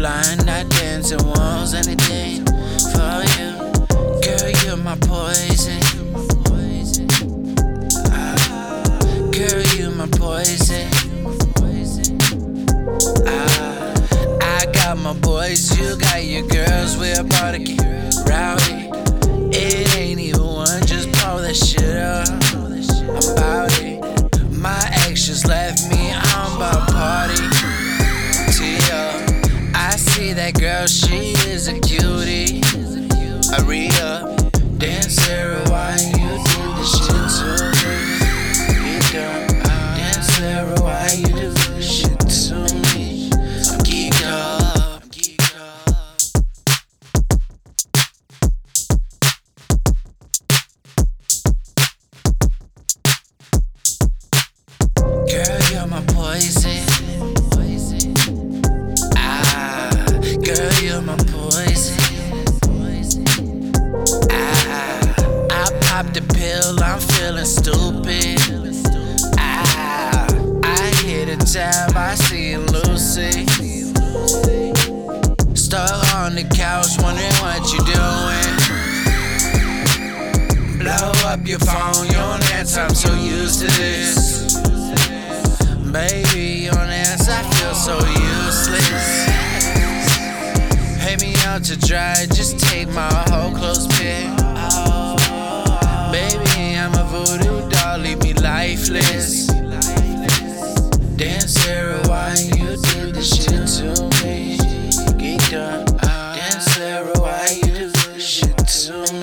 blind, I dance in walls, anything for you. Girl, you're my poison. Ah, girl, you're my poison. Ah, I got my boys, you got your girls, we're about to get rowdy. She is a cutie. I re up. Sarah, why you do this shit to me? You. Damn, Sarah, why you do this shit to me? I'm geeked up. Girl, you're my poison. You're my poison. Ah, I popped the pill, I'm feeling stupid. Ah, I hit a tab, I see Lucy. Stuck on the couch, wondering what you doing. Blow up your phone, you don't answer, I'm so used to this. Baby, don't answer, I feel so useless. out to dry, just take my whole clothes pin. Baby, I'm a voodoo doll, leave me lifeless. Damn, Sarah, why you do this shit to me? Get done. Damn, Sarah, why you do this shit to me?